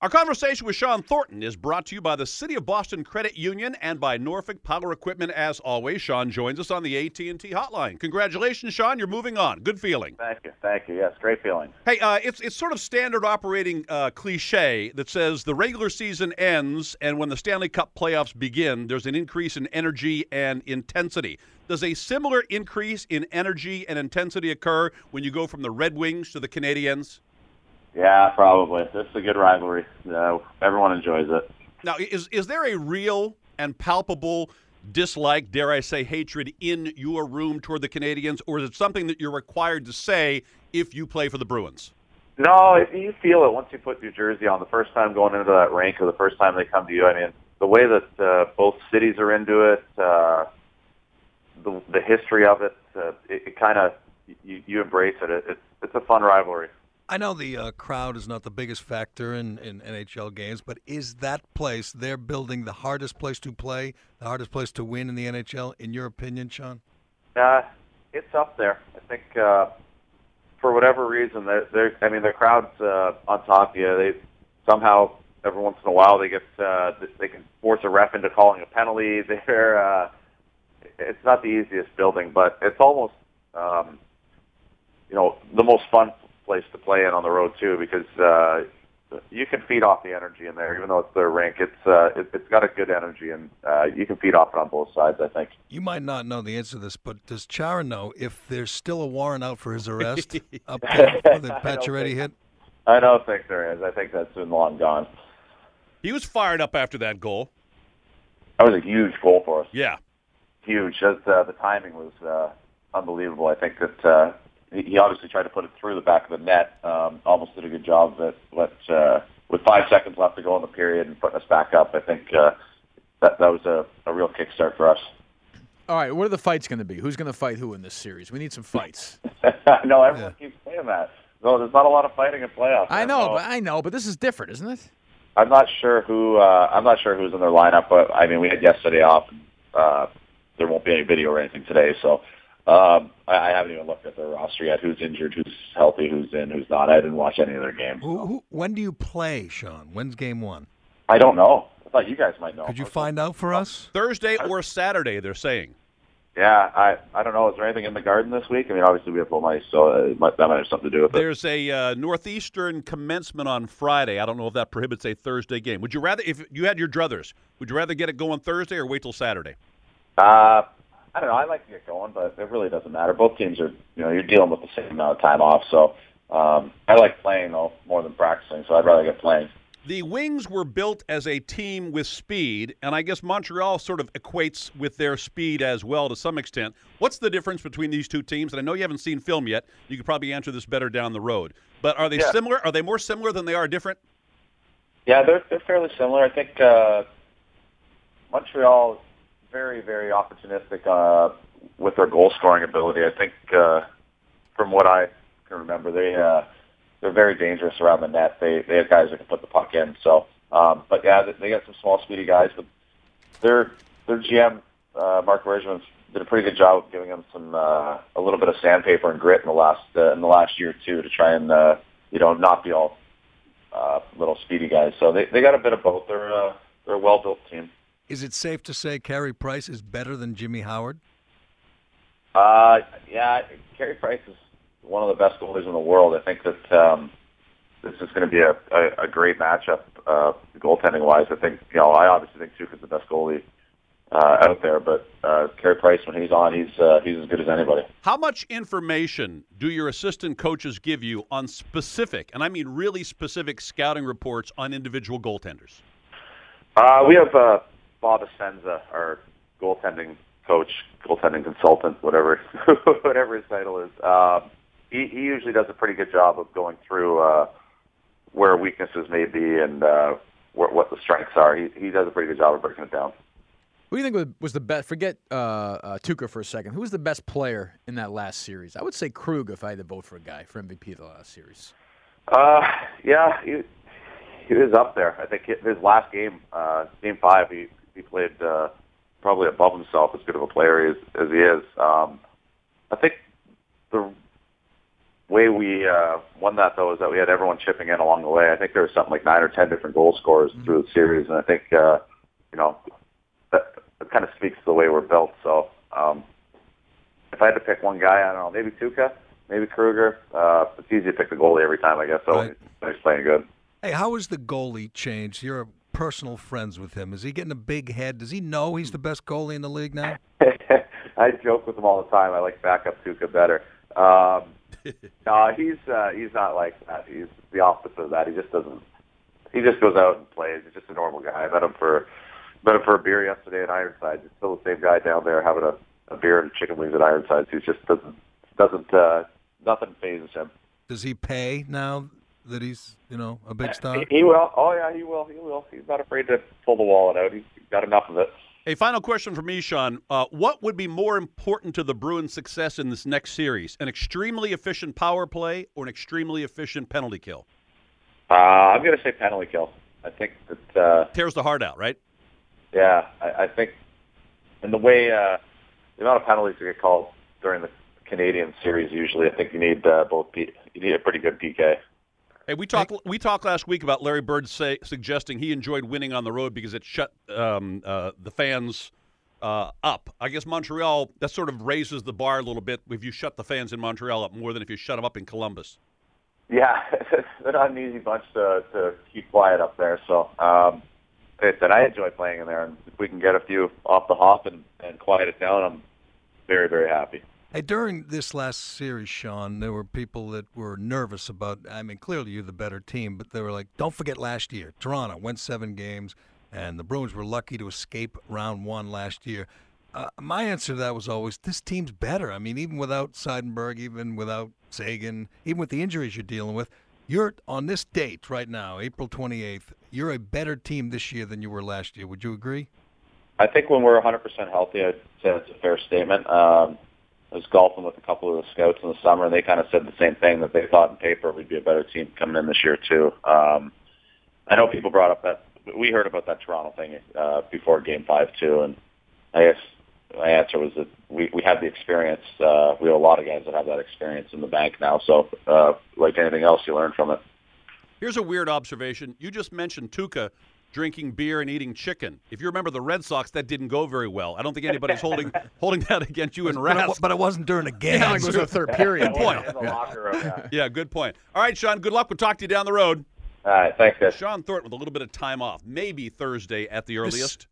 Our conversation with Shawn Thornton is brought to you by the City of Boston Credit Union and by Norfolk Power Equipment. As always, Shawn joins us on the AT&T hotline. Congratulations, Shawn. You're moving on. Good feeling. Thank you, thank you. Yes, great feeling. Hey, uh, it's it's sort of standard operating uh, cliche that says the regular season ends, and when the Stanley Cup playoffs begin, there's an increase in energy and intensity. Does a similar increase in energy and intensity occur when you go from the Red Wings to the Canadiens? Yeah, probably. This is a good rivalry. Uh, everyone enjoys it. Now, is is there a real and palpable dislike, dare I say, hatred in your room toward the Canadiens, or is it something that you're required to say if you play for the Bruins? No, you feel it once you put New Jersey on. The first time going into that rink, or the first time they come to you. I mean, the way that uh, both cities are into it, uh, the the history of it, uh, it, it kind of you, you embrace it. it. It's it's a fun rivalry. I know the uh, crowd is not the biggest factor in, in NHL games, but is that place they're building the hardest place to play, the hardest place to win in the NHL, in your opinion, Shawn? Uh, it's up there. I think uh, for whatever reason, they're, they're I mean, the crowd's uh, on top of you. They somehow every once in a while they get uh, they can force a ref into calling a penalty. They're uh, it's not the easiest building, but it's almost um, you know the most fun place to play in on the road too because uh, you can feed off the energy in there, even though it's their rink. It's uh, it, it's got a good energy, and uh, you can feed off it on both sides. I think. You might not know the answer to this, but does Chara know if there's still a warrant out for his arrest up there for the Pacioretty hit? I don't think there is. I think that's been long gone. He was fired up after that goal. That was a huge goal for us. Yeah, huge. Just, uh, the timing was uh, unbelievable. I think that uh, he obviously tried to put it through the back of the net. Um, almost did a good job of it. But uh, with five seconds left to go in the period and putting us back up, I think uh, that that was a, a real kickstart for us. All right, what are the fights going to be? Who's going to fight who in this series? We need some fights. no, everyone yeah. keeps saying that. No, there's not a lot of fighting in playoffs. I know, but I know, but this is different, isn't it? I'm not sure who. Uh, I'm not sure who's in their lineup, but I mean, we had yesterday off. And, uh, there won't be any video or anything today, so um, I, I haven't even looked at their roster yet. Who's injured? Who's healthy? Who's in? Who's not? I didn't watch any of their games. Who, who, when do you play, Shawn? When's game one? I don't know. I thought you guys might know. Could you find out for us? Thursday or Saturday, they're saying. Yeah, I I don't know. Is there anything in the garden this week? I mean, obviously we have full ice, so uh, might, that might have something to do with it. There's a uh, northeastern commencement on Friday. I don't know if that prohibits a Thursday game. Would you rather, if you had your druthers, would you rather get it going Thursday or wait till Saturday? Uh, I don't know. I like to get going, but it really doesn't matter. Both teams are, you know, you're dealing with the same amount of time off. So um, I like playing though more than practicing. So I'd rather get playing. The Wings were built as a team with speed, and I guess Montreal sort of equates with their speed as well to some extent. What's the difference between these two teams? And I know you haven't seen film yet. You could probably answer this better down the road. But are they yeah. similar? Are they more similar than they are different? Yeah, they're they're fairly similar. I think uh, Montreal very, very opportunistic uh, with their goal scoring ability. I think, uh, from what I can remember, they uh, they're very dangerous around the net. They they have guys that can put the puck in. So, um, but yeah, they, they got some small, speedy guys. But their their GM uh, Marc Bergevin did a pretty good job of giving them some uh, a little bit of sandpaper and grit in the last uh, in the last year too to try and uh, you know not be all uh, little speedy guys. So they they got a bit of both. They're uh, they're a well built team. Is it safe to say Carey Price is better than Jimmy Howard? Uh, yeah, Carey Price is one of the best goalies in the world. I think that um, this is going to be a, a, a great matchup, uh, goaltending wise. I think you know I obviously think Tuukka is the best goalie uh, out there, but uh, Carey Price when he's on, he's uh, he's as good as anybody. How much information do your assistant coaches give you on specific, and I mean really specific, scouting reports on individual goaltenders? Uh, we have. Uh, Bob Essensa, our goaltending coach, goaltending consultant, whatever whatever his title is. Um, he, he usually does a pretty good job of going through uh, where weaknesses may be and uh, what, what the strengths are. He, he does a pretty good job of breaking it down. Who do you think was the best? Forget uh, uh, Tuukka for a second. Who was the best player in that last series? I would say Krug if I had to vote for a guy for MVP of the last series. Uh, yeah, he, he was up there. I think his last game, uh, game five, he he played uh, probably above himself, as good of a player as, as he is. Um, I think the way we uh, won that though is that we had everyone chipping in along the way. I think there was something like nine or ten different goal scorers Mm-hmm. through the series, and I think uh, you know that, that kind of speaks to the way we're built. So um, if I had to pick one guy, I don't know, maybe Tuukka, maybe Kruger. Uh, it's easy to pick the goalie every time, I guess. So Right. he's playing good. Hey, how has the goalie changed? You're personal friends with him. Is he getting a big head? Does he know he's the best goalie in the league now? I joke with him all the time. I like backup Tuukka better. Um, no, he's uh, he's not like that. He's the opposite of that. He just doesn't. He just goes out and plays. He's just a normal guy. I met him for met him for a beer yesterday at Ironside. He's still the same guy down there having a, a beer and chicken wings at Ironside. He just doesn't doesn't uh, nothing phases him. Does he pay now that he's you know a big star? He, he will. Oh yeah, he will. He will. He's not afraid to pull the wallet out. He's got enough of it. A final question for me, Shawn. Uh, what would be more important to the Bruins' success in this next series? An extremely efficient power play or an extremely efficient penalty kill? Uh, I'm going to say penalty kill. I think that. Uh, Tears the heart out, right? Yeah, I, I think, and the way uh, the amount of penalties that get called during the Canadiens series, usually, I think you need uh, both. P- you need a pretty good PK. Hey, we talked. We talked last week about Larry Bird say, suggesting he enjoyed winning on the road because it shut um, uh, the fans uh, up. I guess Montreal that sort of raises the bar a little bit if you shut the fans in Montreal up more than if you shut them up in Columbus. Yeah, they're not an easy bunch to to keep quiet up there. So, um, said, I enjoy playing in there, and if we can get a few off the hop and, and quiet it down, I'm very very happy. Hey, during this last series, Shawn, there were people that were nervous about. I mean, clearly you're the better team, but they were like, "Don't forget last year, Toronto went seven games, and the Bruins were lucky to escape round one last year." Uh, my answer to that was always, "This team's better." I mean, even without Seidenberg, even without Sagan, even with the injuries you're dealing with, you're on this date right now, April 28th. You're a better team this year than you were last year. Would you agree? I think when we're 100% healthy, I'd say it's a fair statement. Um, I was golfing with a couple of the scouts in the summer, and they kind of said the same thing that they thought in paper we'd be a better team coming in this year too. Um, I know people brought up that we heard about that Toronto thing uh, before Game Five too, and I guess my answer was that we we have the experience. Uh, we have a lot of guys that have that experience in the bank now. So, uh, like anything else, you learn from it. Here's a weird observation. You just mentioned Tuukka drinking beer and eating chicken. If you remember the Red Sox, that didn't go very well. I don't think anybody's holding holding that against you in But it, but it wasn't during a game. Yeah, it was a third period. Good point. In the locker room. Yeah. Yeah, good point. All right, Shawn. Good luck. We'll talk to you down the road. All right. Thanks, guys. Shawn Thornton with a little bit of time off, maybe Thursday at the earliest.